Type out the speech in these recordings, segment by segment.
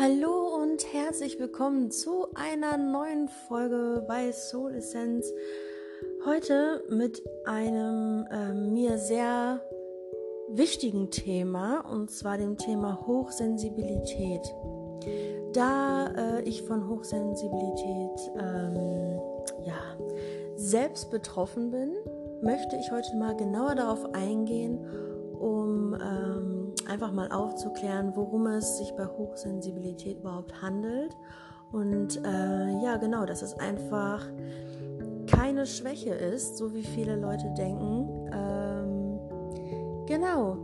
Hallo und herzlich willkommen zu einer neuen Folge bei Soul Essence. Heute mit einem äh, mir sehr wichtigen Thema und zwar dem Thema Hochsensibilität. Da äh, ich von Hochsensibilität ähm, ja, selbst betroffen bin, möchte ich heute mal genauer darauf eingehen, um ähm, einfach mal aufzuklären, worum es sich bei Hochsensibilität überhaupt handelt. Und äh, ja, genau, dass es einfach keine Schwäche ist, so wie viele Leute denken. Ähm, genau,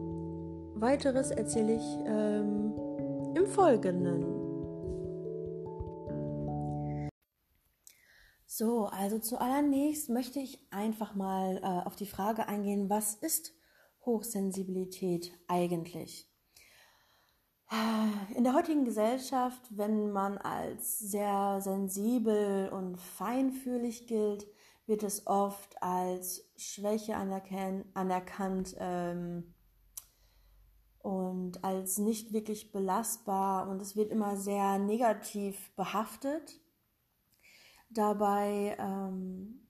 weiteres erzähle ich ähm, im Folgenden. So, also zuallererst möchte ich einfach mal äh, auf die Frage eingehen, was ist Hochsensibilität eigentlich? In der heutigen Gesellschaft, wenn man als sehr sensibel und feinfühlig gilt, wird es oft als Schwäche anerkannt ähm, und als nicht wirklich belastbar und es wird immer sehr negativ behaftet. Dabei ähm,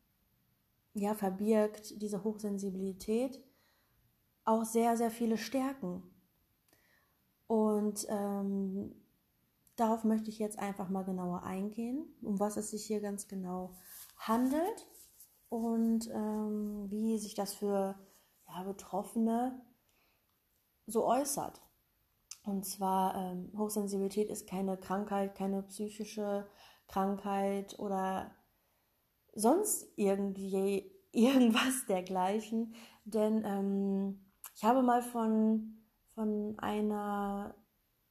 ja, verbirgt diese Hochsensibilität auch sehr, sehr viele Stärken. Und ähm, darauf möchte ich jetzt einfach mal genauer eingehen, um was es sich hier ganz genau handelt und ähm, wie sich das für ja, Betroffene so äußert. Und zwar, ähm, Hochsensibilität ist keine Krankheit, keine psychische Krankheit oder sonst irgendwie irgendwas dergleichen. Denn ähm, ich habe mal von, von einer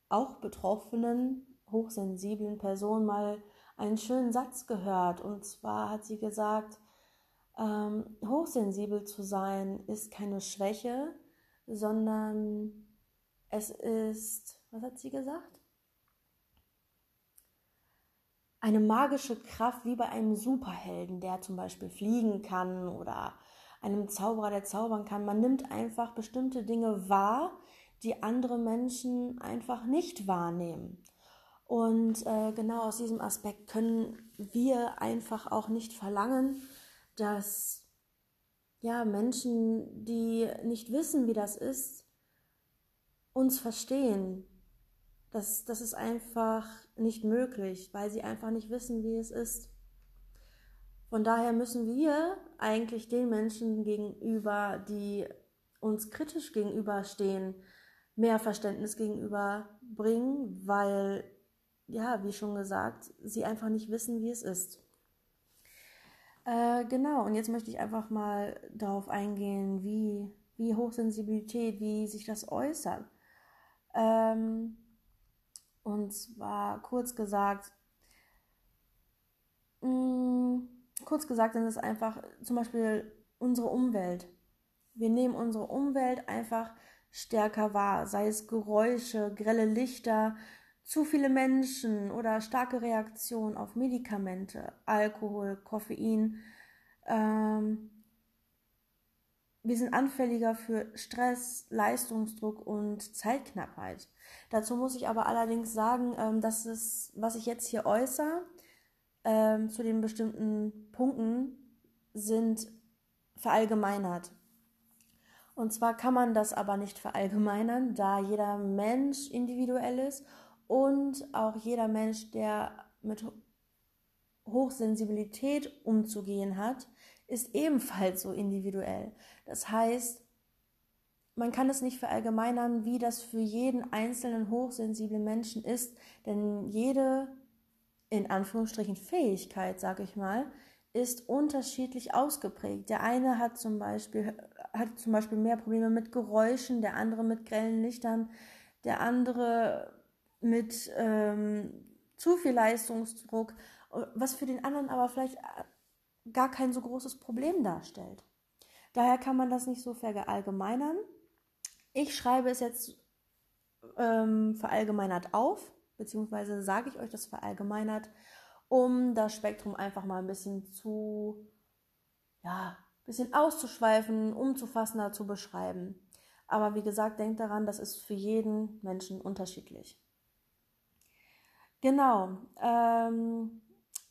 auch betroffenen, hochsensiblen Person mal einen schönen Satz gehört. Und zwar hat sie gesagt, ähm, hochsensibel zu sein ist keine Schwäche, sondern es ist, was hat sie gesagt? Eine magische Kraft wie bei einem Superhelden, der zum Beispiel fliegen kann oder einem Zauberer, der zaubern kann. Man nimmt einfach bestimmte Dinge wahr, die andere Menschen einfach nicht wahrnehmen. Und äh, genau aus diesem Aspekt können wir einfach auch nicht verlangen, dass ja, Menschen, die nicht wissen, wie das ist, uns verstehen. Das, das ist einfach nicht möglich, weil sie einfach nicht wissen, wie es ist. Von daher müssen wir eigentlich den Menschen gegenüber, die uns kritisch gegenüberstehen, mehr Verständnis gegenüberbringen, weil, ja, wie schon gesagt, sie einfach nicht wissen, wie es ist. Äh, genau, und jetzt möchte ich einfach mal darauf eingehen, wie, wie Hochsensibilität, wie sich das äußert. Ähm, und zwar kurz gesagt, mh, mm, kurz gesagt sind es einfach zum Beispiel unsere Umwelt. Wir nehmen unsere Umwelt einfach stärker wahr, sei es Geräusche, grelle Lichter, zu viele Menschen oder starke Reaktionen auf Medikamente, Alkohol, Koffein. Ähm, wir sind anfälliger für Stress, Leistungsdruck und Zeitknappheit. Dazu muss ich aber allerdings sagen, ähm, dass es, was ich jetzt hier äußere, ähm, zu den bestimmten Punkten sind verallgemeinert. Und zwar kann man das aber nicht verallgemeinern, da jeder Mensch individuell ist und auch jeder Mensch, der mit Hochsensibilität umzugehen hat, ist ebenfalls so individuell. Das heißt, man kann es nicht verallgemeinern, wie das für jeden einzelnen hochsensiblen Menschen ist, denn jede in Anführungsstrichen Fähigkeit, sage ich mal, ist unterschiedlich ausgeprägt. Der eine hat zum Beispiel hat zum Beispiel mehr Probleme mit Geräuschen, der andere mit grellen Lichtern, der andere mit ähm, zu viel Leistungsdruck, was für den anderen aber vielleicht gar kein so großes Problem darstellt. Daher kann man das nicht so verallgemeinern. Ich schreibe es jetzt ähm, verallgemeinert auf, beziehungsweise sage ich euch das verallgemeinert, um das Spektrum einfach mal ein bisschen zu, ja, ein bisschen auszuschweifen, umzufassender zu beschreiben. Aber wie gesagt, denkt daran, das ist für jeden Menschen unterschiedlich. genau. Ähm,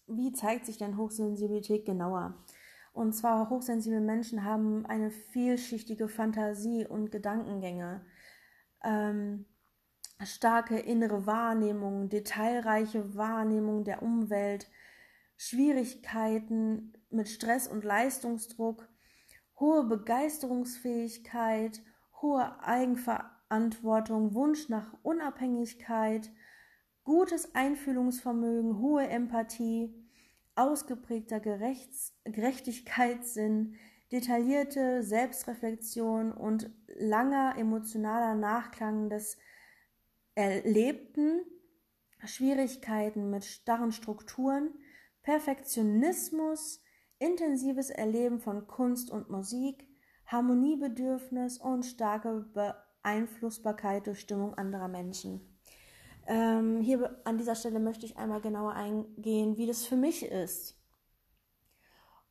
wie zeigt sich denn Hochsensibilität genauer? Und zwar hochsensible Menschen haben eine vielschichtige Fantasie und Gedankengänge, ähm, starke innere Wahrnehmung, detailreiche Wahrnehmung der Umwelt, Schwierigkeiten mit Stress und Leistungsdruck, hohe Begeisterungsfähigkeit, hohe Eigenverantwortung, Wunsch nach Unabhängigkeit, gutes Einfühlungsvermögen, hohe Empathie, ausgeprägter Gerechts Gerechtigkeitssinn, detaillierte Selbstreflexion und langer emotionaler Nachklang des Erlebten, Schwierigkeiten mit starren Strukturen, Perfektionismus, intensives Erleben von Kunst und Musik, Harmoniebedürfnis und starke Beeinflussbarkeit durch Stimmung anderer Menschen. Ähm, hier an dieser Stelle möchte ich einmal genauer eingehen, wie das für mich ist.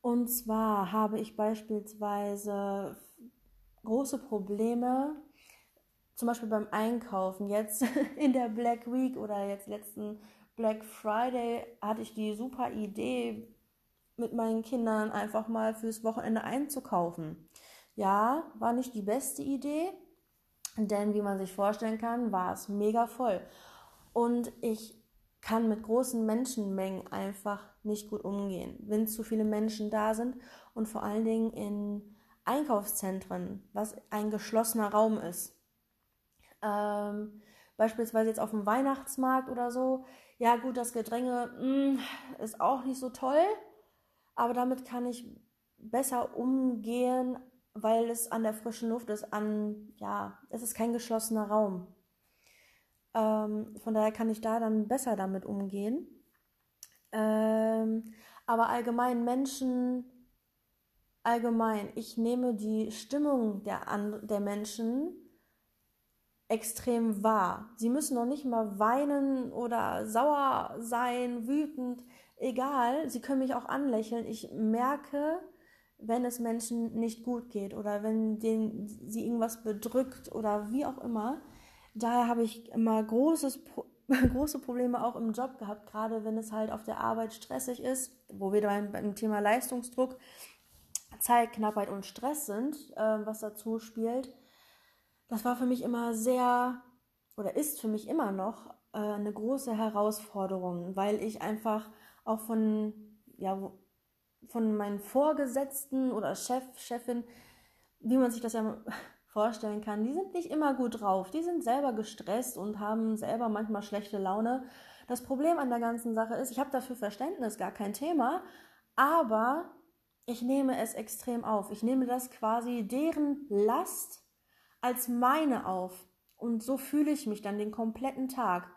Und zwar habe ich beispielsweise große Probleme, zum Beispiel beim Einkaufen. Jetzt in der Black Week oder jetzt letzten Black Friday hatte ich die super Idee, mit meinen Kindern einfach mal fürs Wochenende einzukaufen. Ja, war nicht die beste Idee, denn wie man sich vorstellen kann, war es mega voll und ich kann mit großen Menschenmengen einfach nicht gut umgehen, wenn zu viele Menschen da sind und vor allen Dingen in Einkaufszentren, was ein geschlossener Raum ist. Ähm, beispielsweise jetzt auf dem Weihnachtsmarkt oder so. Ja gut, das Gedränge mh, mm, ist auch nicht so toll, aber damit kann ich besser umgehen, weil es an der frischen Luft ist, an, ja, es ist kein geschlossener Raum. Ähm, von daher kann ich da dann besser damit umgehen. Ähm, aber allgemein Menschen, allgemein, ich nehme die Stimmung der, And der Menschen extrem wahr. Sie müssen noch nicht mal weinen oder sauer sein, wütend, egal. Sie können mich auch anlächeln. Ich merke, wenn es Menschen nicht gut geht oder wenn denen, sie irgendwas bedrückt oder wie auch immer daher habe ich immer großes, große Probleme auch im Job gehabt, gerade wenn es halt auf der Arbeit stressig ist, wo wir beim, beim Thema Leistungsdruck, Zeitknappheit und Stress sind, äh, was dazu spielt. Das war für mich immer sehr oder ist für mich immer noch äh, eine große Herausforderung, weil ich einfach auch von, ja, von meinen Vorgesetzten oder Chef, Chefin, wie man sich das ja vorstellen kann, die sind nicht immer gut drauf. Die sind selber gestresst und haben selber manchmal schlechte Laune. Das Problem an der ganzen Sache ist, ich habe dafür Verständnis, gar kein Thema, aber ich nehme es extrem auf. Ich nehme das quasi deren Last als meine auf. Und so fühle ich mich dann den kompletten Tag.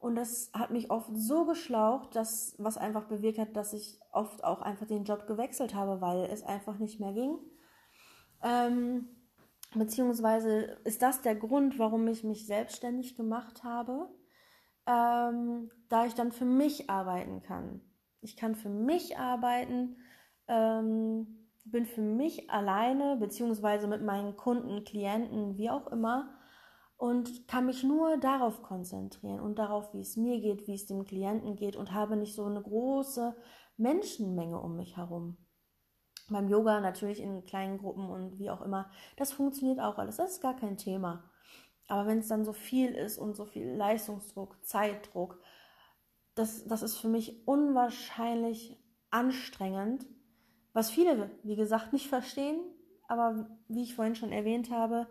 Und das hat mich oft so geschlaucht, dass, was einfach bewirkt hat, dass ich oft auch einfach den Job gewechselt habe, weil es einfach nicht mehr ging. Ähm, beziehungsweise ist das der Grund, warum ich mich selbstständig gemacht habe, ähm, da ich dann für mich arbeiten kann. Ich kann für mich arbeiten, ähm, bin für mich alleine, beziehungsweise mit meinen Kunden, Klienten, wie auch immer, und kann mich nur darauf konzentrieren und darauf, wie es mir geht, wie es dem Klienten geht und habe nicht so eine große Menschenmenge um mich herum beim Yoga natürlich in kleinen Gruppen und wie auch immer. Das funktioniert auch alles. Das ist gar kein Thema. Aber wenn es dann so viel ist und so viel Leistungsdruck, Zeitdruck, das, das ist für mich unwahrscheinlich anstrengend, was viele, wie gesagt, nicht verstehen. Aber wie ich vorhin schon erwähnt habe,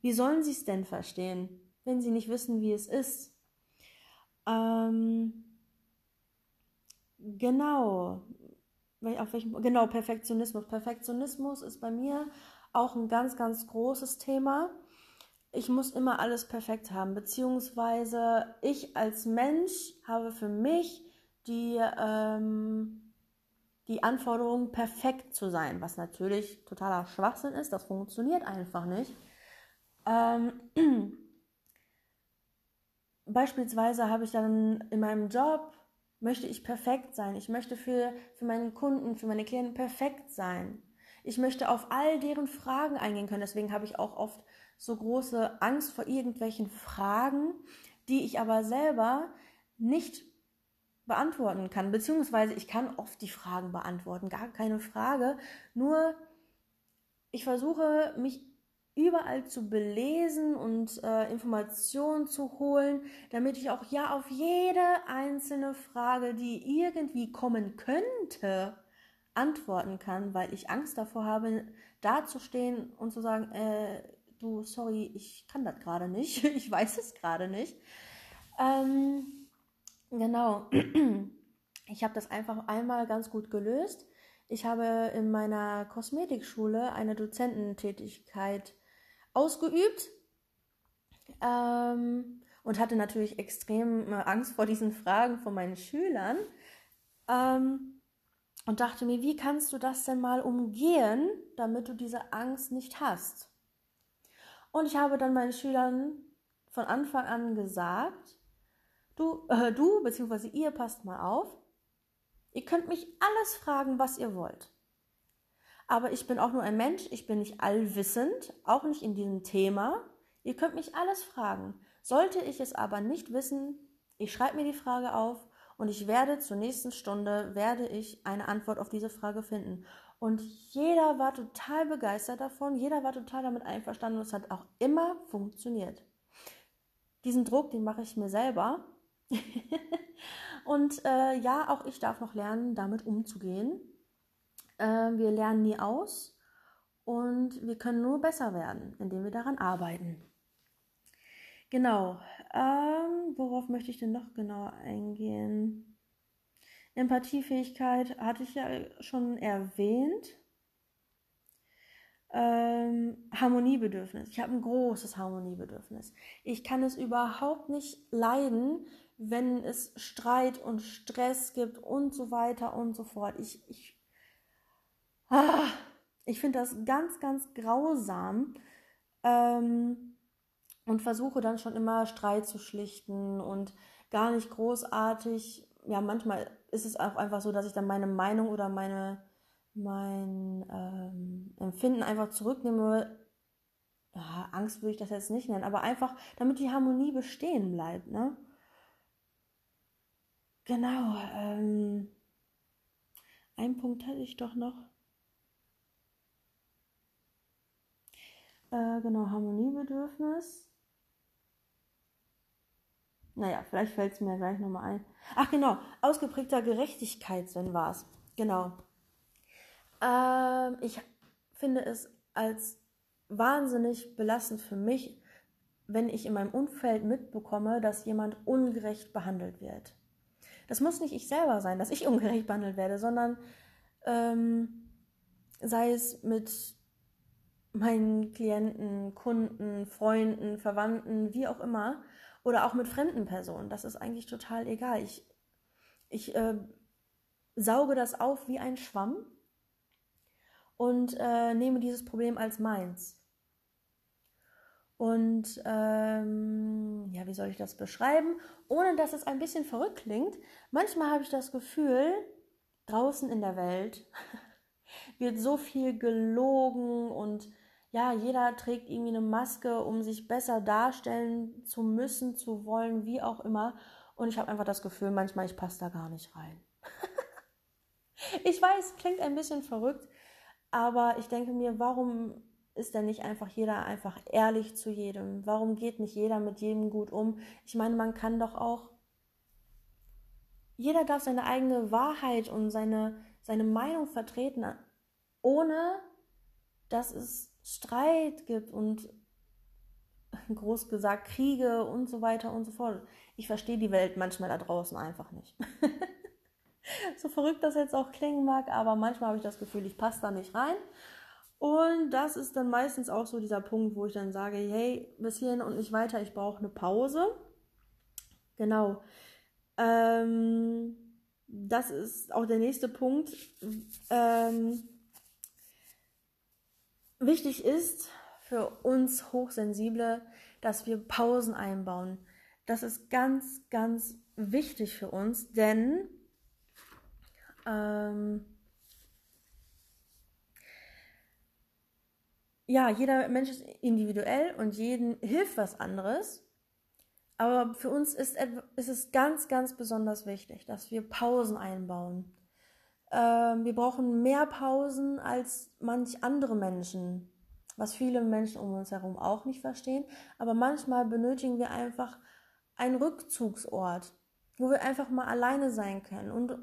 wie sollen sie es denn verstehen, wenn sie nicht wissen, wie es ist? Ähm, genau, auf welchem, genau, Perfektionismus. Perfektionismus ist bei mir auch ein ganz, ganz großes Thema. Ich muss immer alles perfekt haben, beziehungsweise ich als Mensch habe für mich die, ähm, die Anforderung, perfekt zu sein, was natürlich totaler Schwachsinn ist. Das funktioniert einfach nicht. Ähm, beispielsweise habe ich dann in meinem Job möchte ich perfekt sein. Ich möchte für, für meinen Kunden, für meine Klienten perfekt sein. Ich möchte auf all deren Fragen eingehen können. Deswegen habe ich auch oft so große Angst vor irgendwelchen Fragen, die ich aber selber nicht beantworten kann. Beziehungsweise ich kann oft die Fragen beantworten, gar keine Frage. Nur ich versuche mich überall zu belesen und äh, Informationen zu holen, damit ich auch ja auf jede einzelne Frage, die irgendwie kommen könnte, antworten kann, weil ich Angst davor habe, dazustehen und zu sagen, äh, du, sorry, ich kann das gerade nicht, ich weiß es gerade nicht. Ähm, genau, ich habe das einfach einmal ganz gut gelöst. Ich habe in meiner Kosmetikschule eine Dozententätigkeit ausgeübt ähm, und hatte natürlich extrem äh, Angst vor diesen Fragen von meinen Schülern ähm, und dachte mir, wie kannst du das denn mal umgehen, damit du diese Angst nicht hast? Und ich habe dann meinen Schülern von Anfang an gesagt, du, äh, du bzw. ihr passt mal auf, ihr könnt mich alles fragen, was ihr wollt. Aber ich bin auch nur ein Mensch, ich bin nicht allwissend, auch nicht in diesem Thema. Ihr könnt mich alles fragen. Sollte ich es aber nicht wissen, ich schreibe mir die Frage auf und ich werde zur nächsten Stunde, werde ich eine Antwort auf diese Frage finden. Und jeder war total begeistert davon, jeder war total damit einverstanden und es hat auch immer funktioniert. Diesen Druck, den mache ich mir selber. und äh, ja, auch ich darf noch lernen, damit umzugehen. Äh, wir lernen nie aus und wir können nur besser werden, indem wir daran arbeiten. Genau. Ähm, worauf möchte ich denn noch genauer eingehen? Empathiefähigkeit hatte ich ja schon erwähnt. Ähm, Harmoniebedürfnis. Ich habe ein großes Harmoniebedürfnis. Ich kann es überhaupt nicht leiden, wenn es Streit und Stress gibt und so weiter und so fort. Ich, ich Ah, ich finde das ganz, ganz grausam ähm, und versuche dann schon immer Streit zu schlichten und gar nicht großartig. Ja, manchmal ist es auch einfach so, dass ich dann meine Meinung oder meine, mein ähm, Empfinden einfach zurücknehme. Ja, Angst würde ich das jetzt nicht nennen, aber einfach, damit die Harmonie bestehen bleibt. Ne? Genau. Ähm, einen Punkt hatte ich doch noch. Äh, genau, Harmoniebedürfnis. Naja, vielleicht fällt es mir gleich nochmal ein. Ach genau, ausgeprägter Gerechtigkeitssinn war es. Genau. Ähm, ich finde es als wahnsinnig belastend für mich, wenn ich in meinem Umfeld mitbekomme, dass jemand ungerecht behandelt wird. Das muss nicht ich selber sein, dass ich ungerecht behandelt werde, sondern ähm, sei es mit meinen Klienten, Kunden, Freunden, Verwandten, wie auch immer, oder auch mit fremden Personen. Das ist eigentlich total egal. Ich, ich äh, sauge das auf wie ein Schwamm und äh, nehme dieses Problem als meins. Und ähm, ja, wie soll ich das beschreiben? Ohne dass es ein bisschen verrückt klingt. Manchmal habe ich das Gefühl, draußen in der Welt wird so viel gelogen und ja, jeder trägt irgendwie eine Maske, um sich besser darstellen zu müssen, zu wollen, wie auch immer. Und ich habe einfach das Gefühl, manchmal ich passe da gar nicht rein. ich weiß, klingt ein bisschen verrückt, aber ich denke mir, warum ist denn nicht einfach jeder einfach ehrlich zu jedem? Warum geht nicht jeder mit jedem gut um? Ich meine, man kann doch auch jeder darf seine eigene Wahrheit und seine, seine Meinung vertreten, ohne dass es Streit gibt und groß gesagt Kriege und so weiter und so fort. Ich verstehe die Welt manchmal da draußen einfach nicht. so verrückt das jetzt auch klingen mag, aber manchmal habe ich das Gefühl, ich passe da nicht rein. Und das ist dann meistens auch so dieser Punkt, wo ich dann sage, hey, bis hierhin und nicht weiter, ich brauche eine Pause. Genau. Ähm, das ist auch der nächste Punkt. Ähm, Wichtig ist für uns Hochsensible, dass wir Pausen einbauen. Das ist ganz, ganz wichtig für uns, denn ähm, ja, jeder Mensch ist individuell und jeden hilft was anderes. Aber für uns ist, ist es ganz, ganz besonders wichtig, dass wir Pausen einbauen. Ähm, wir brauchen mehr Pausen als manch andere Menschen, was viele Menschen um uns herum auch nicht verstehen. Aber manchmal benötigen wir einfach einen Rückzugsort, wo wir einfach mal alleine sein können und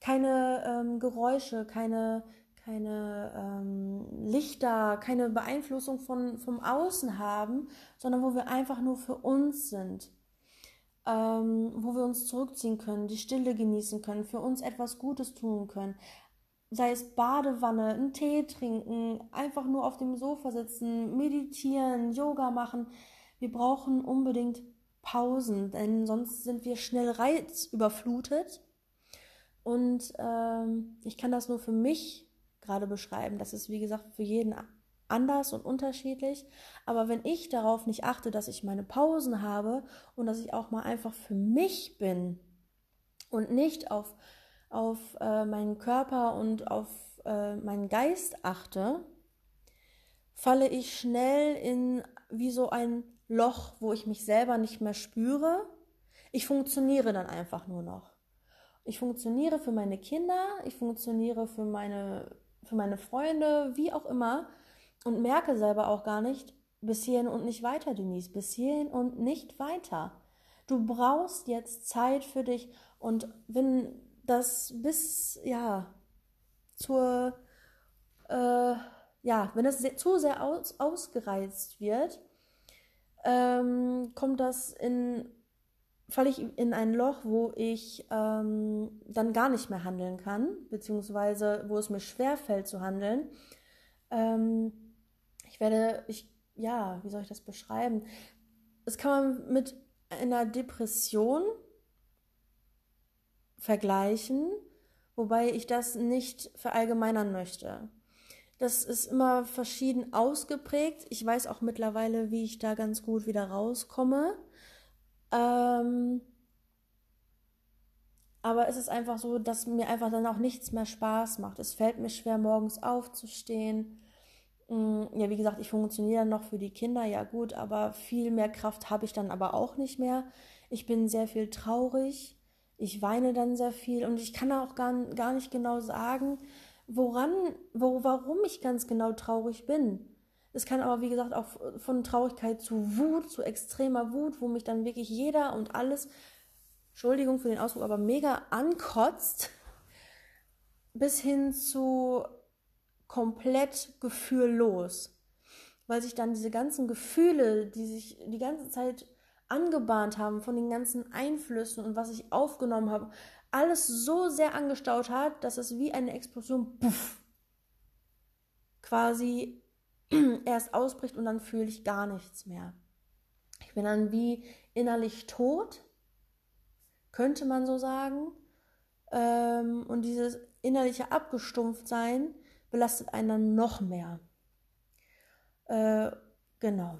keine ähm, Geräusche, keine, keine ähm, Lichter, keine Beeinflussung von, vom Außen haben, sondern wo wir einfach nur für uns sind. Ähm, wo wir uns zurückziehen können, die Stille genießen können, für uns etwas Gutes tun können. Sei es Badewanne, einen Tee trinken, einfach nur auf dem Sofa sitzen, meditieren, Yoga machen. Wir brauchen unbedingt Pausen, denn sonst sind wir schnell reizüberflutet. Und ähm, ich kann das nur für mich gerade beschreiben. Das ist, wie gesagt, für jeden anders und unterschiedlich. Aber wenn ich darauf nicht achte, dass ich meine Pausen habe und dass ich auch mal einfach für mich bin und nicht auf, auf äh, meinen Körper und auf äh, meinen Geist achte, falle ich schnell in wie so ein Loch, wo ich mich selber nicht mehr spüre. Ich funktioniere dann einfach nur noch. Ich funktioniere für meine Kinder, ich funktioniere für meine, für meine Freunde, wie auch immer, und merke selber auch gar nicht, bis hierhin und nicht weiter, Denise, bis hierhin und nicht weiter. Du brauchst jetzt Zeit für dich und wenn das bis, ja, zur, äh, ja, wenn das zu sehr aus, ausgereizt wird, ähm, kommt das in, falle ich in ein Loch, wo ich ähm, dann gar nicht mehr handeln kann, beziehungsweise wo es mir schwer fällt zu handeln. Ähm, ich werde, ich, ja, wie soll ich das beschreiben? Das kann man mit einer Depression vergleichen, wobei ich das nicht verallgemeinern möchte. Das ist immer verschieden ausgeprägt. Ich weiß auch mittlerweile, wie ich da ganz gut wieder rauskomme. Ähm, aber es ist einfach so, dass mir einfach dann auch nichts mehr Spaß macht. Es fällt mir schwer, morgens aufzustehen. Mm, ja, wie gesagt, ich funktioniere noch für die Kinder, ja gut, aber viel mehr Kraft habe ich dann aber auch nicht mehr. Ich bin sehr viel traurig. Ich weine dann sehr viel und ich kann auch gar, gar nicht genau sagen, woran, wo, warum ich ganz genau traurig bin. Es kann aber, wie gesagt, auch von Traurigkeit zu Wut, zu extremer Wut, wo mich dann wirklich jeder und alles, Entschuldigung für den Ausdruck, aber mega ankotzt, bis hin zu komplett gefühllos. Weil sich dann diese ganzen Gefühle, die sich die ganze Zeit angebahnt haben von den ganzen Einflüssen und was ich aufgenommen habe, alles so sehr angestaut hat, dass es wie eine Explosion puff, quasi erst ausbricht und dann fühle ich gar nichts mehr. Ich bin dann wie innerlich tot, könnte man so sagen. Ähm, und dieses innerliche Abgestumpftsein belastet einen dann noch mehr. Äh, genau.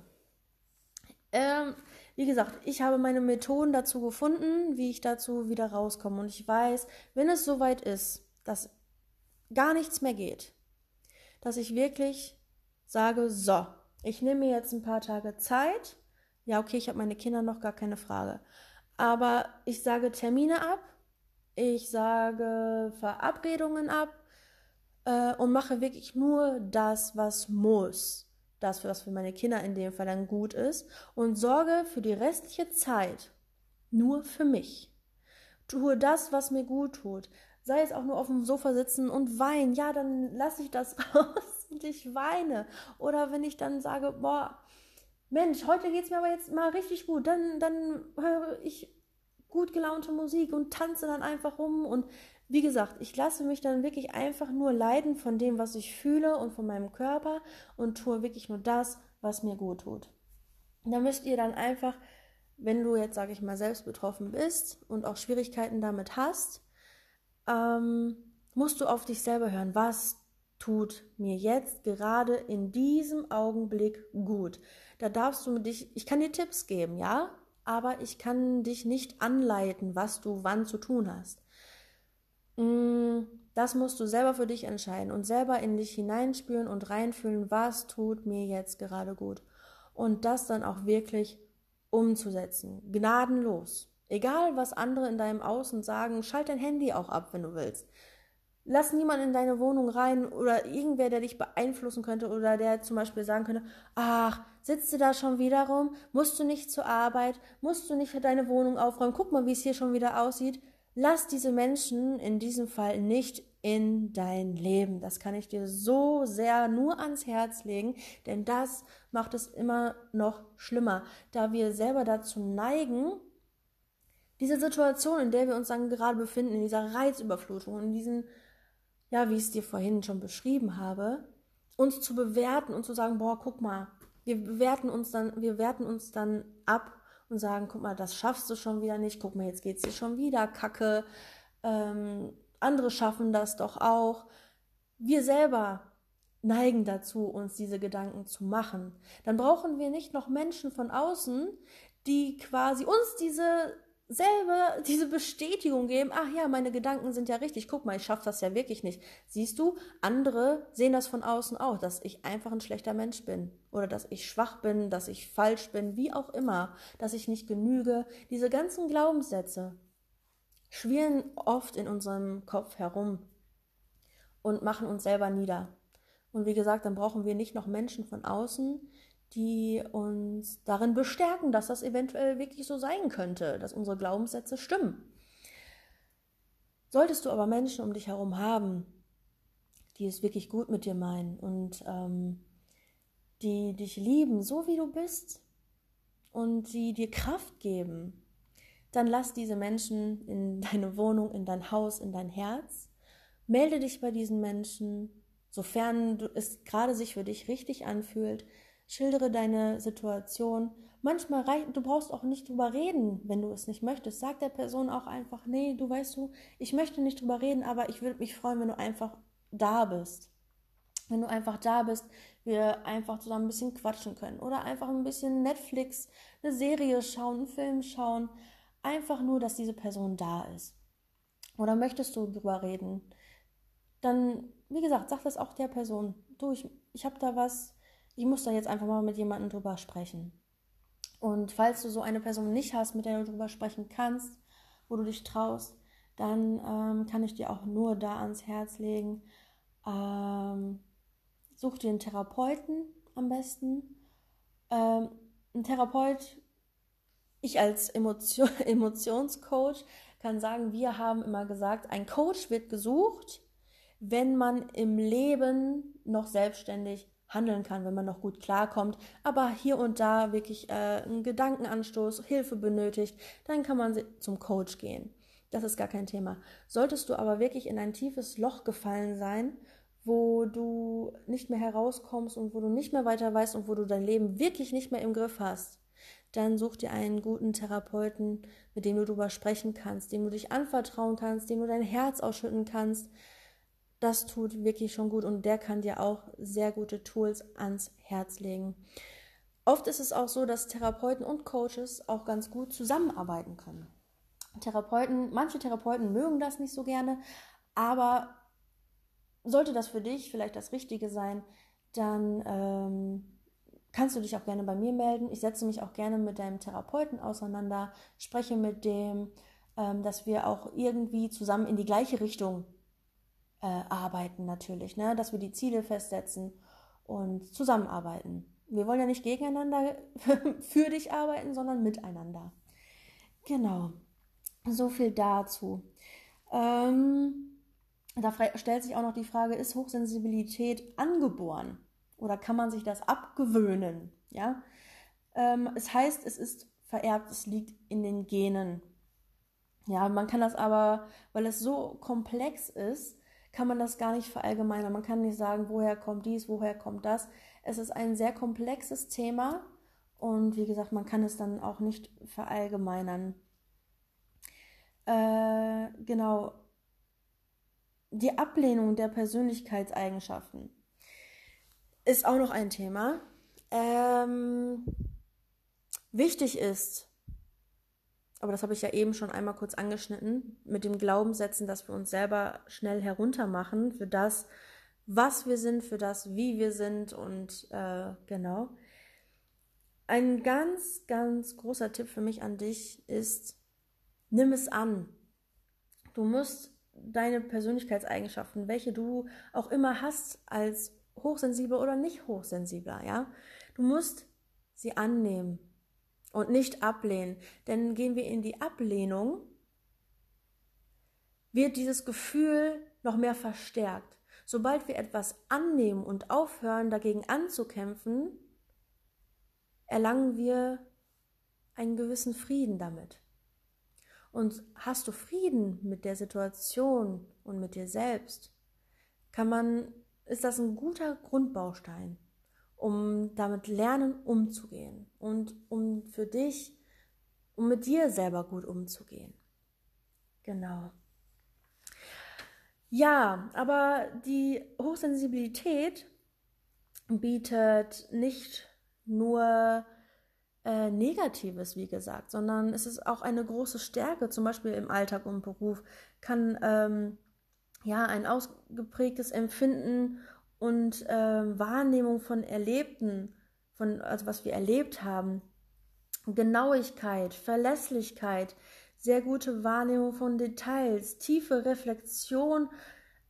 Ähm, wie gesagt, ich habe meine Methoden dazu gefunden, wie ich dazu wieder rauskomme. Und ich weiß, wenn es soweit ist, dass gar nichts mehr geht, dass ich wirklich sage, so, ich nehme mir jetzt ein paar Tage Zeit. Ja, okay, ich habe meine Kinder noch gar keine Frage. Aber ich sage Termine ab, ich sage Verabredungen ab äh, und mache wirklich nur das, was muss das, was für meine Kinder in dem Fall dann gut ist, und sorge für die restliche Zeit nur für mich. Tue das, was mir gut tut. Sei es auch nur auf dem Sofa sitzen und weinen. Ja, dann lasse ich das raus und ich weine. Oder wenn ich dann sage, boah, Mensch, heute geht es mir aber jetzt mal richtig gut, dann, dann höre ich gut gelaunte Musik und tanze dann einfach rum und wie gesagt, ich lasse mich dann wirklich einfach nur leiden von dem, was ich fühle und von meinem Körper und tue wirklich nur das, was mir gut tut. Da müsst ihr dann einfach, wenn du jetzt, sage ich mal, selbst betroffen bist und auch Schwierigkeiten damit hast, ähm, musst du auf dich selber hören. Was tut mir jetzt gerade in diesem Augenblick gut? Da darfst du dich, ich kann dir Tipps geben, ja, aber ich kann dich nicht anleiten, was du wann zu tun hast. Mm, das musst du selber für dich entscheiden und selber in dich hineinspüren und reinfühlen, was tut mir jetzt gerade gut. Und das dann auch wirklich umzusetzen. Gnadenlos. Egal, was andere in deinem Außen sagen, schalt dein Handy auch ab, wenn du willst. Lass niemanden in deine Wohnung rein oder irgendwer, der dich beeinflussen könnte oder der zum Beispiel sagen könnte, ach, sitzt du da schon wieder rum? Musst du nicht zur Arbeit? Musst du nicht deine Wohnung aufräumen? Guck mal, wie es hier schon wieder aussieht. Lass diese Menschen in diesem Fall nicht in dein Leben. Das kann ich dir so sehr nur ans Herz legen, denn das macht es immer noch schlimmer, da wir selber dazu neigen, diese Situation, in der wir uns dann gerade befinden, in dieser Reizüberflutung, in diesen, ja, wie ich es dir vorhin schon beschrieben habe, uns zu bewerten und zu sagen, boah, guck mal, wir bewerten uns dann, wir werten uns dann ab und sagen, guck mal, das schaffst du schon wieder nicht, guck mal, jetzt geht's dir schon wieder kacke, ähm, andere schaffen das doch auch. Wir selber neigen dazu, uns diese Gedanken zu machen. Dann brauchen wir nicht noch Menschen von außen, die quasi uns diese selber diese Bestätigung geben, ach ja, meine Gedanken sind ja richtig, guck mal, ich schaffe das ja wirklich nicht. Siehst du, andere sehen das von außen auch, dass ich einfach ein schlechter Mensch bin oder dass ich schwach bin, dass ich falsch bin, wie auch immer, dass ich nicht genüge. Diese ganzen Glaubenssätze schwirren oft in unserem Kopf herum und machen uns selber nieder. Und wie gesagt, dann brauchen wir nicht noch Menschen von außen, die uns darin bestärken, dass das eventuell wirklich so sein könnte, dass unsere Glaubenssätze stimmen. Solltest du aber Menschen um dich herum haben, die es wirklich gut mit dir meinen und ähm, die dich lieben, so wie du bist, und die dir Kraft geben, dann lass diese Menschen in deine Wohnung, in dein Haus, in dein Herz. Melde dich bei diesen Menschen, sofern es gerade sich für dich richtig anfühlt. Schildere deine Situation. Manchmal reicht, du brauchst auch nicht drüber reden, wenn du es nicht möchtest. Sag der Person auch einfach, nee, du weißt du, ich möchte nicht drüber reden, aber ich würde mich freuen, wenn du einfach da bist. Wenn du einfach da bist, wir einfach zusammen ein bisschen quatschen können oder einfach ein bisschen Netflix, eine Serie schauen, einen Film schauen. Einfach nur, dass diese Person da ist. Oder möchtest du drüber reden? Dann, wie gesagt, sag das auch der Person. Du, ich, ich habe da was, ich muss da jetzt einfach mal mit jemandem drüber sprechen. Und falls du so eine Person nicht hast, mit der du drüber sprechen kannst, wo du dich traust, dann ähm, kann ich dir auch nur da ans Herz legen. Ähm, such dir einen Therapeuten am besten. Ähm, ein Therapeut, ich als Emotion, Emotionscoach kann sagen, wir haben immer gesagt, ein Coach wird gesucht, wenn man im Leben noch selbstständig handeln kann, wenn man noch gut klarkommt, aber hier und da wirklich äh, einen Gedankenanstoß, Hilfe benötigt, dann kann man zum Coach gehen. Das ist gar kein Thema. Solltest du aber wirklich in ein tiefes Loch gefallen sein, wo du nicht mehr herauskommst und wo du nicht mehr weiter weißt und wo du dein Leben wirklich nicht mehr im Griff hast, dann such dir einen guten Therapeuten, mit dem du darüber sprechen kannst, dem du dich anvertrauen kannst, dem du dein Herz ausschütten kannst, das tut wirklich schon gut und der kann dir auch sehr gute Tools ans Herz legen. Oft ist es auch so, dass Therapeuten und Coaches auch ganz gut zusammenarbeiten können. Therapeuten, manche Therapeuten mögen das nicht so gerne, aber sollte das für dich vielleicht das Richtige sein, dann ähm, kannst du dich auch gerne bei mir melden. Ich setze mich auch gerne mit deinem Therapeuten auseinander, spreche mit dem, ähm, dass wir auch irgendwie zusammen in die gleiche Richtung äh, arbeiten natürlich, ne? dass wir die Ziele festsetzen und zusammenarbeiten. Wir wollen ja nicht gegeneinander für dich arbeiten, sondern miteinander. Genau, so viel dazu. Ähm, da stellt sich auch noch die Frage, ist Hochsensibilität angeboren oder kann man sich das abgewöhnen? Ja, ähm, es heißt, es ist vererbt, es liegt in den Genen. Ja, man kann das aber, weil es so komplex ist, kann man das gar nicht verallgemeinern. Man kann nicht sagen, woher kommt dies, woher kommt das. Es ist ein sehr komplexes Thema und wie gesagt, man kann es dann auch nicht verallgemeinern. Äh, genau. Die Ablehnung der Persönlichkeitseigenschaften ist auch noch ein Thema. Ähm, wichtig ist, aber das habe ich ja eben schon einmal kurz angeschnitten, mit dem Glaubenssätzen, dass wir uns selber schnell heruntermachen für das, was wir sind, für das, wie wir sind und äh, genau. ein ganz, ganz großer Tipp für mich an dich ist, nimm es an. Du musst deine Persönlichkeitseigenschaften, welche du auch immer hast als hochsensibel oder nicht hochsensibler, ja, du musst sie annehmen und nicht ablehnen. Denn gehen wir in die Ablehnung, wird dieses Gefühl noch mehr verstärkt. Sobald wir etwas annehmen und aufhören, dagegen anzukämpfen, erlangen wir einen gewissen Frieden damit. Und hast du Frieden mit der Situation und mit dir selbst, kann man, ist das ein guter Grundbaustein, um damit lernen umzugehen und um für dich, um mit dir selber gut umzugehen. Genau. Ja, aber die Hochsensibilität bietet nicht nur äh, Negatives, wie gesagt, sondern es ist auch eine große Stärke, zum Beispiel im Alltag und Beruf, kann ähm, ja ein ausgeprägtes Empfinden und äh, Wahrnehmung von Erlebten, von also was wir erlebt haben, Genauigkeit, Verlässlichkeit, sehr gute Wahrnehmung von Details, tiefe Reflexion,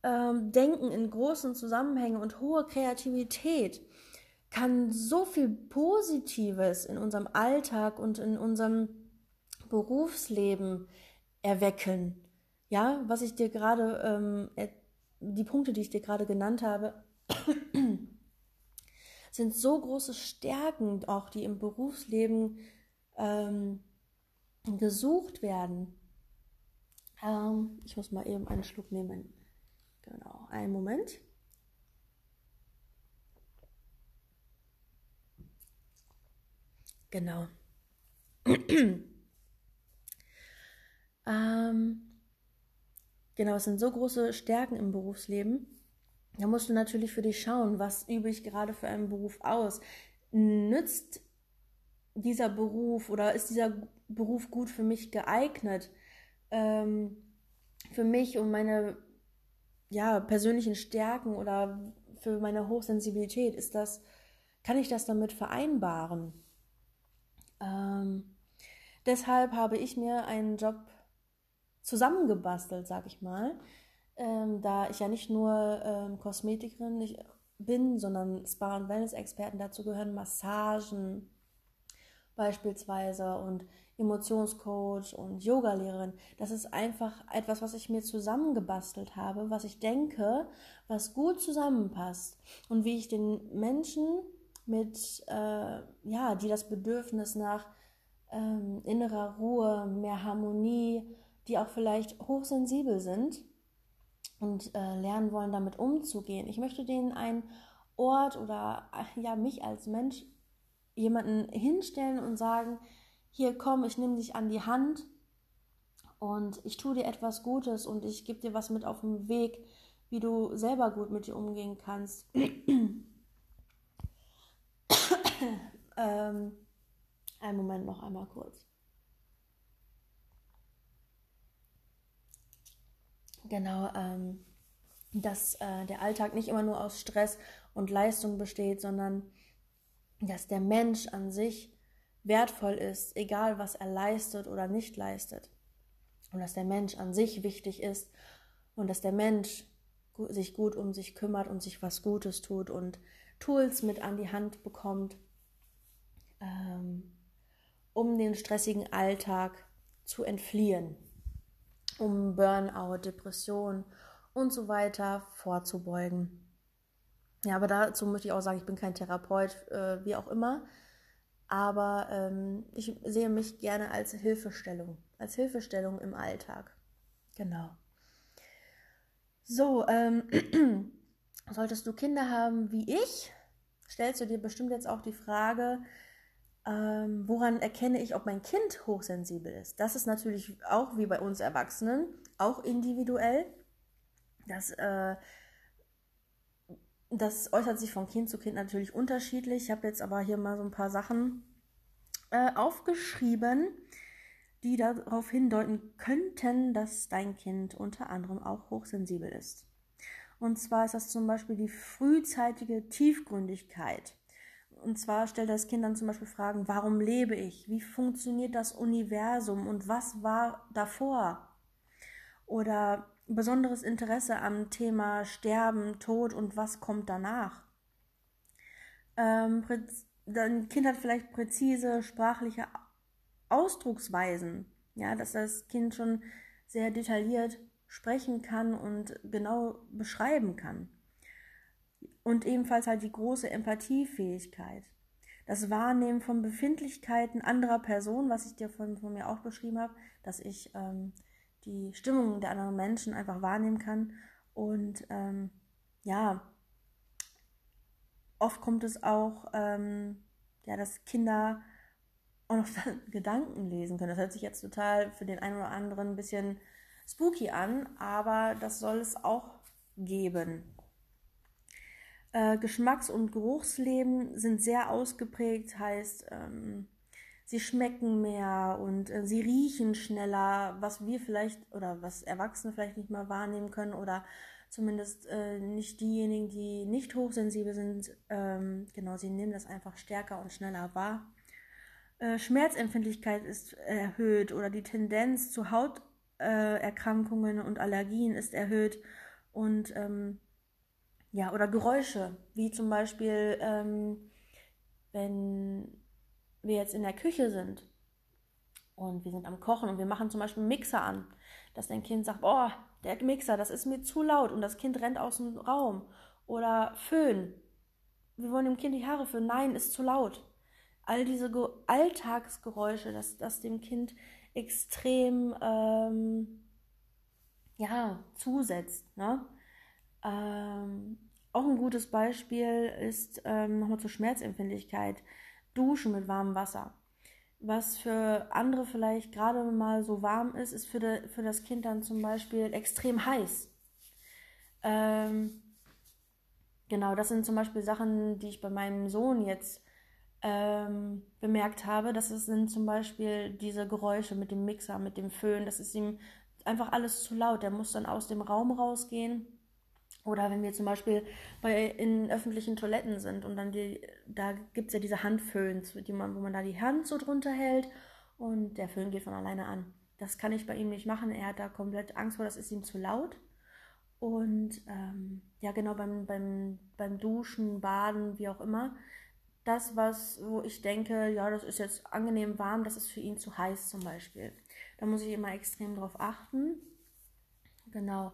ähm, Denken in großen Zusammenhängen und hohe Kreativität kann so viel Positives in unserem Alltag und in unserem Berufsleben erwecken. Ja, was ich dir gerade, ähm, die Punkte, die ich dir gerade genannt habe, sind so große Stärken, auch die im Berufsleben ähm, gesucht werden. Ähm, ich muss mal eben einen Schluck nehmen. Genau, einen Moment. Genau. ähm, genau, es sind so große Stärken im Berufsleben. Da musst du natürlich für dich schauen, was übe ich gerade für einen Beruf aus. Nützt dieser Beruf oder ist dieser Beruf gut für mich geeignet? Ähm, für mich und meine ja, persönlichen Stärken oder für meine Hochsensibilität ist das, kann ich das damit vereinbaren? Ähm, deshalb habe ich mir einen Job zusammengebastelt, sag ich mal, ähm, da ich ja nicht nur ähm, Kosmetikerin bin, sondern Spa- und Wellness-Experten. Dazu gehören Massagen beispielsweise und Emotionscoach und Yogalehrerin. Das ist einfach etwas, was ich mir zusammengebastelt habe, was ich denke, was gut zusammenpasst und wie ich den Menschen mit, äh, ja, die das Bedürfnis nach ähm, innerer Ruhe, mehr Harmonie, die auch vielleicht hochsensibel sind und äh, lernen wollen, damit umzugehen. Ich möchte denen einen Ort oder ja mich als Mensch jemanden hinstellen und sagen, hier komm, ich nehme dich an die Hand und ich tue dir etwas Gutes und ich gebe dir was mit auf den Weg, wie du selber gut mit dir umgehen kannst. ähm, einen Moment noch einmal kurz. Genau, ähm, dass äh, der Alltag nicht immer nur aus Stress und Leistung besteht, sondern dass der Mensch an sich wertvoll ist, egal was er leistet oder nicht leistet. Und dass der Mensch an sich wichtig ist und dass der Mensch sich gut um sich kümmert und sich was Gutes tut und Tools mit an die Hand bekommt, ähm, um den stressigen Alltag zu entfliehen, um Burnout, Depression und so weiter vorzubeugen. Ja, aber dazu möchte ich auch sagen, ich bin kein Therapeut, äh, wie auch immer, aber ähm, ich sehe mich gerne als Hilfestellung, als Hilfestellung im Alltag. Genau. So, ähm, solltest du Kinder haben wie ich, stellst du dir bestimmt jetzt auch die Frage, ähm, woran erkenne ich, ob mein Kind hochsensibel ist? Das ist natürlich auch wie bei uns Erwachsenen, auch individuell. Das, äh, das äußert sich von Kind zu Kind natürlich unterschiedlich. Ich habe jetzt aber hier mal so ein paar Sachen äh, aufgeschrieben, die darauf hindeuten könnten, dass dein Kind unter anderem auch hochsensibel ist. Und zwar ist das zum Beispiel die frühzeitige Tiefgründigkeit Und zwar stellt das Kind dann zum Beispiel Fragen, warum lebe ich? Wie funktioniert das Universum und was war davor? Oder besonderes Interesse am Thema Sterben, Tod und was kommt danach. Ähm, ein Kind hat vielleicht präzise sprachliche Ausdrucksweisen, ja, dass das Kind schon sehr detailliert sprechen kann und genau beschreiben kann. Und ebenfalls halt die große Empathiefähigkeit. Das Wahrnehmen von Befindlichkeiten anderer Personen, was ich dir von, von mir auch beschrieben habe, dass ich ähm, die Stimmung der anderen Menschen einfach wahrnehmen kann. Und ähm, ja, oft kommt es auch, ähm, ja, dass Kinder auch noch Gedanken lesen können. Das hört sich jetzt total für den einen oder anderen ein bisschen spooky an, aber das soll es auch geben. Äh, Geschmacks- und Geruchsleben sind sehr ausgeprägt, heißt, ähm, sie schmecken mehr und äh, sie riechen schneller, was wir vielleicht oder was Erwachsene vielleicht nicht mal wahrnehmen können oder zumindest äh, nicht diejenigen, die nicht hochsensibel sind. Ähm, genau, sie nehmen das einfach stärker und schneller wahr. Äh, Schmerzempfindlichkeit ist erhöht oder die Tendenz zu Hauterkrankungen und Allergien ist erhöht und ähm, ja oder Geräusche wie zum Beispiel ähm, wenn wir jetzt in der Küche sind und wir sind am Kochen und wir machen zum Beispiel einen Mixer an, dass dein Kind sagt, oh, der Mixer, das ist mir zu laut und das Kind rennt aus dem Raum. Oder Föhn. Wir wollen dem Kind die Haare föhnen. Nein, ist zu laut. All diese Ge Alltagsgeräusche, dass das dem Kind extrem ähm, ja, zusetzt. Ne? Ähm, auch ein gutes Beispiel ist ähm, nochmal zur Schmerzempfindlichkeit. Duschen mit warmem Wasser. Was für andere vielleicht gerade mal so warm ist, ist für, de, für das Kind dann zum Beispiel extrem heiß. Ähm, genau, das sind zum Beispiel Sachen, die ich bei meinem Sohn jetzt ähm, bemerkt habe. Das sind zum Beispiel diese Geräusche mit dem Mixer, mit dem Föhn. Das ist ihm einfach alles zu laut. Der muss dann aus dem Raum rausgehen oder wenn wir zum Beispiel bei, in öffentlichen Toiletten sind und dann die, da gibt es ja diese Handföhns, die man, wo man da die Hand so drunter hält und der Föhn geht von alleine an. Das kann ich bei ihm nicht machen. Er hat da komplett Angst vor, das ist ihm zu laut. Und ähm, ja, genau beim, beim, beim Duschen, Baden, wie auch immer. Das, was, wo ich denke, ja, das ist jetzt angenehm warm, das ist für ihn zu heiß zum Beispiel. Da muss ich immer extrem drauf achten. Genau.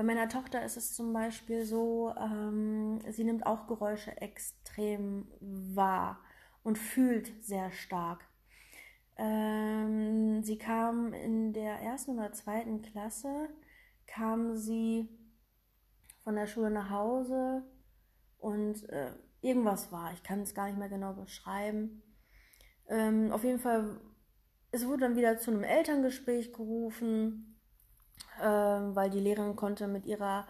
Bei meiner Tochter ist es zum Beispiel so, ähm, sie nimmt auch Geräusche extrem wahr und fühlt sehr stark. Ähm, sie kam in der ersten oder zweiten Klasse, kam sie von der Schule nach Hause und äh, irgendwas war. Ich kann es gar nicht mehr genau beschreiben. Ähm, auf jeden Fall, es wurde dann wieder zu einem Elterngespräch gerufen ähm, weil die Lehrerin konnte mit ihrer,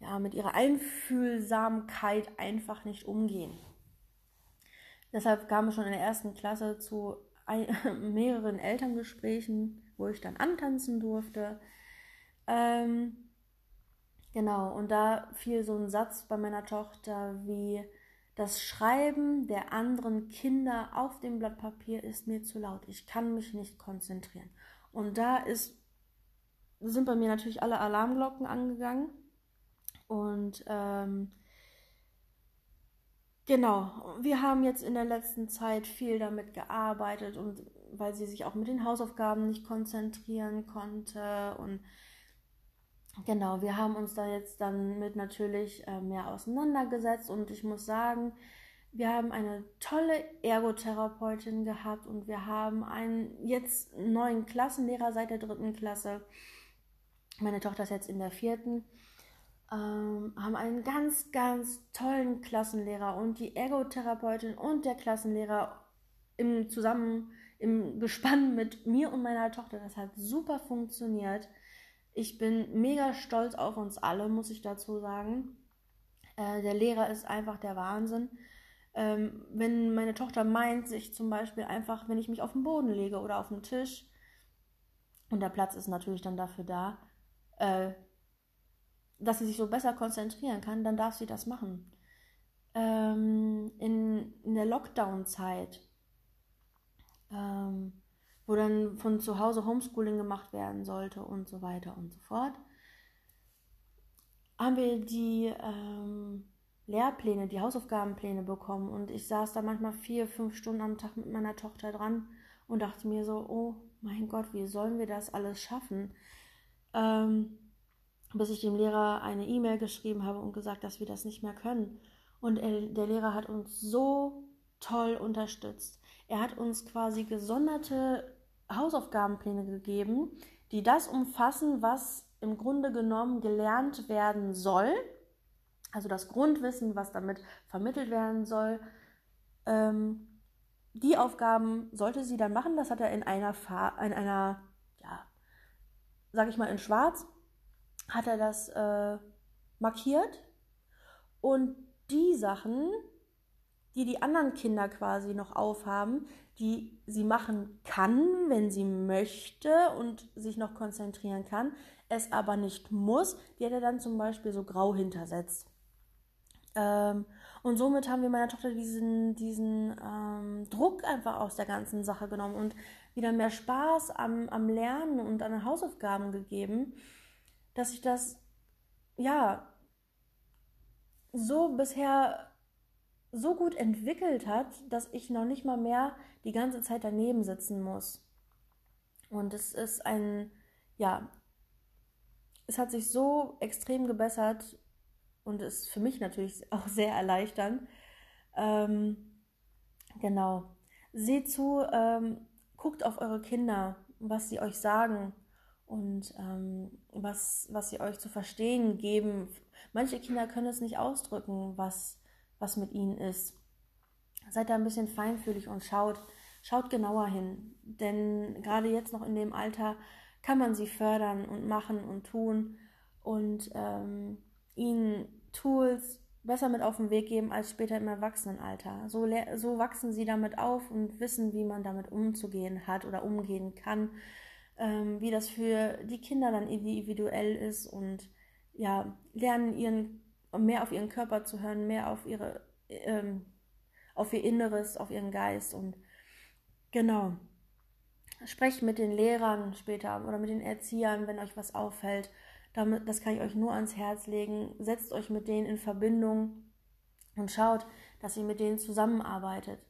ja, mit ihrer Einfühlsamkeit einfach nicht umgehen. Deshalb kam es schon in der ersten Klasse zu ein, mehreren Elterngesprächen, wo ich dann antanzen durfte. Ähm, genau, und da fiel so ein Satz bei meiner Tochter wie, das Schreiben der anderen Kinder auf dem Blatt Papier ist mir zu laut. Ich kann mich nicht konzentrieren. Und da ist sind bei mir natürlich alle Alarmglocken angegangen. Und ähm, genau, wir haben jetzt in der letzten Zeit viel damit gearbeitet und weil sie sich auch mit den Hausaufgaben nicht konzentrieren konnte und genau, wir haben uns da jetzt dann mit natürlich äh, mehr auseinandergesetzt und ich muss sagen, wir haben eine tolle Ergotherapeutin gehabt und wir haben einen jetzt neuen Klassenlehrer seit der dritten Klasse meine Tochter ist jetzt in der vierten, ähm, haben einen ganz, ganz tollen Klassenlehrer und die Ergotherapeutin und der Klassenlehrer im zusammen im Gespann mit mir und meiner Tochter. Das hat super funktioniert. Ich bin mega stolz auf uns alle, muss ich dazu sagen. Äh, der Lehrer ist einfach der Wahnsinn. Ähm, wenn meine Tochter meint, sich zum Beispiel einfach, wenn ich mich auf den Boden lege oder auf den Tisch, und der Platz ist natürlich dann dafür da, äh, dass sie sich so besser konzentrieren kann, dann darf sie das machen. ähm, in, in der Lockdown-Zeit, ähm, wo dann von zu Hause Homeschooling gemacht werden sollte und so weiter und so fort, haben wir die ähm, Lehrpläne, die Hausaufgabenpläne bekommen und ich saß da manchmal vier, fünf Stunden am Tag mit meiner Tochter dran und dachte mir so, oh mein Gott, wie sollen wir das alles schaffen? Ähm, bis ich dem Lehrer eine E-Mail geschrieben habe und gesagt, dass wir das nicht mehr können. Und er, der Lehrer hat uns so toll unterstützt. Er hat uns quasi gesonderte Hausaufgabenpläne gegeben, die das umfassen, was im Grunde genommen gelernt werden soll. Also das Grundwissen, was damit vermittelt werden soll. Ähm, die Aufgaben sollte sie dann machen. Das hat er in einer, Fa in einer sag ich mal, in schwarz hat er das äh, markiert und die Sachen, die die anderen Kinder quasi noch aufhaben, die sie machen kann, wenn sie möchte und sich noch konzentrieren kann, es aber nicht muss, die hat er dann zum Beispiel so grau hintersetzt. Ähm, und somit haben wir meiner Tochter diesen, diesen ähm, Druck einfach aus der ganzen Sache genommen und wieder mehr Spaß am, am Lernen und an den Hausaufgaben gegeben dass sich das, ja, so bisher so gut entwickelt hat, dass ich noch nicht mal mehr die ganze Zeit daneben sitzen muss. Und es ist ein, ja, es hat sich so extrem gebessert und ist für mich natürlich auch sehr erleichternd. Ähm, genau. Seht zu, ähm, guckt auf eure Kinder, was sie euch sagen und ähm, was, was sie euch zu verstehen geben. Manche Kinder können es nicht ausdrücken, was, was mit ihnen ist. Seid da ein bisschen feinfühlig und schaut, schaut genauer hin. Denn gerade jetzt noch in dem Alter kann man sie fördern und machen und tun und ähm, ihnen Tools besser mit auf den Weg geben als später im Erwachsenenalter. So, so wachsen sie damit auf und wissen, wie man damit umzugehen hat oder umgehen kann ähm, wie das für die Kinder dann individuell ist und ja, lernen ihren, mehr auf ihren Körper zu hören, mehr auf ihre, ähm, auf ihr Inneres, auf ihren Geist und genau. Sprecht mit den Lehrern später oder mit den Erziehern, wenn euch was auffällt. Damit, das kann ich euch nur ans Herz legen. Setzt euch mit denen in Verbindung und schaut, dass ihr mit denen zusammenarbeitet.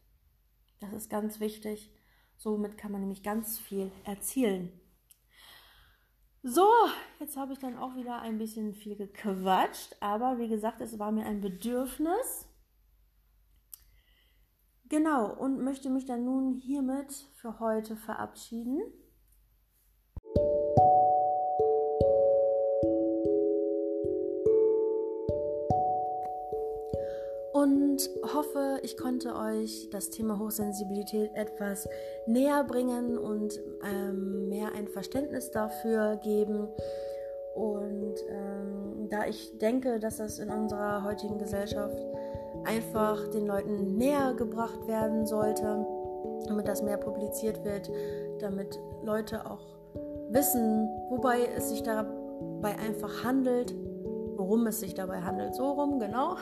Das ist ganz wichtig. Somit kann man nämlich ganz viel erzielen. So, jetzt habe ich dann auch wieder ein bisschen viel gequatscht, aber wie gesagt, es war mir ein Bedürfnis. Genau, und möchte mich dann nun hiermit für heute verabschieden. Und hoffe, ich konnte euch das Thema Hochsensibilität etwas näher bringen und ähm, mehr ein Verständnis dafür geben. Und ähm, da ich denke, dass das in unserer heutigen Gesellschaft einfach den Leuten näher gebracht werden sollte, damit das mehr publiziert wird, damit Leute auch wissen, wobei es sich dabei einfach handelt, worum es sich dabei handelt. So rum, genau.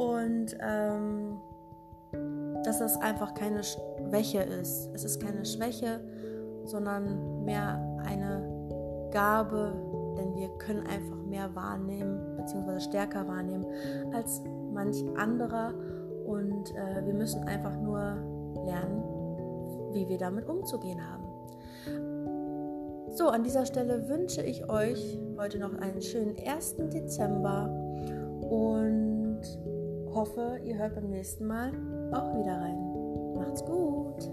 Und ähm, dass das einfach keine Schwäche ist. Es ist keine Schwäche, sondern mehr eine Gabe, denn wir können einfach mehr wahrnehmen, beziehungsweise stärker wahrnehmen als manch anderer. Und äh, wir müssen einfach nur lernen, wie wir damit umzugehen haben. So, an dieser Stelle wünsche ich euch heute noch einen schönen 1. Dezember und hoffe, ihr hört beim nächsten Mal auch wieder rein. Macht's gut!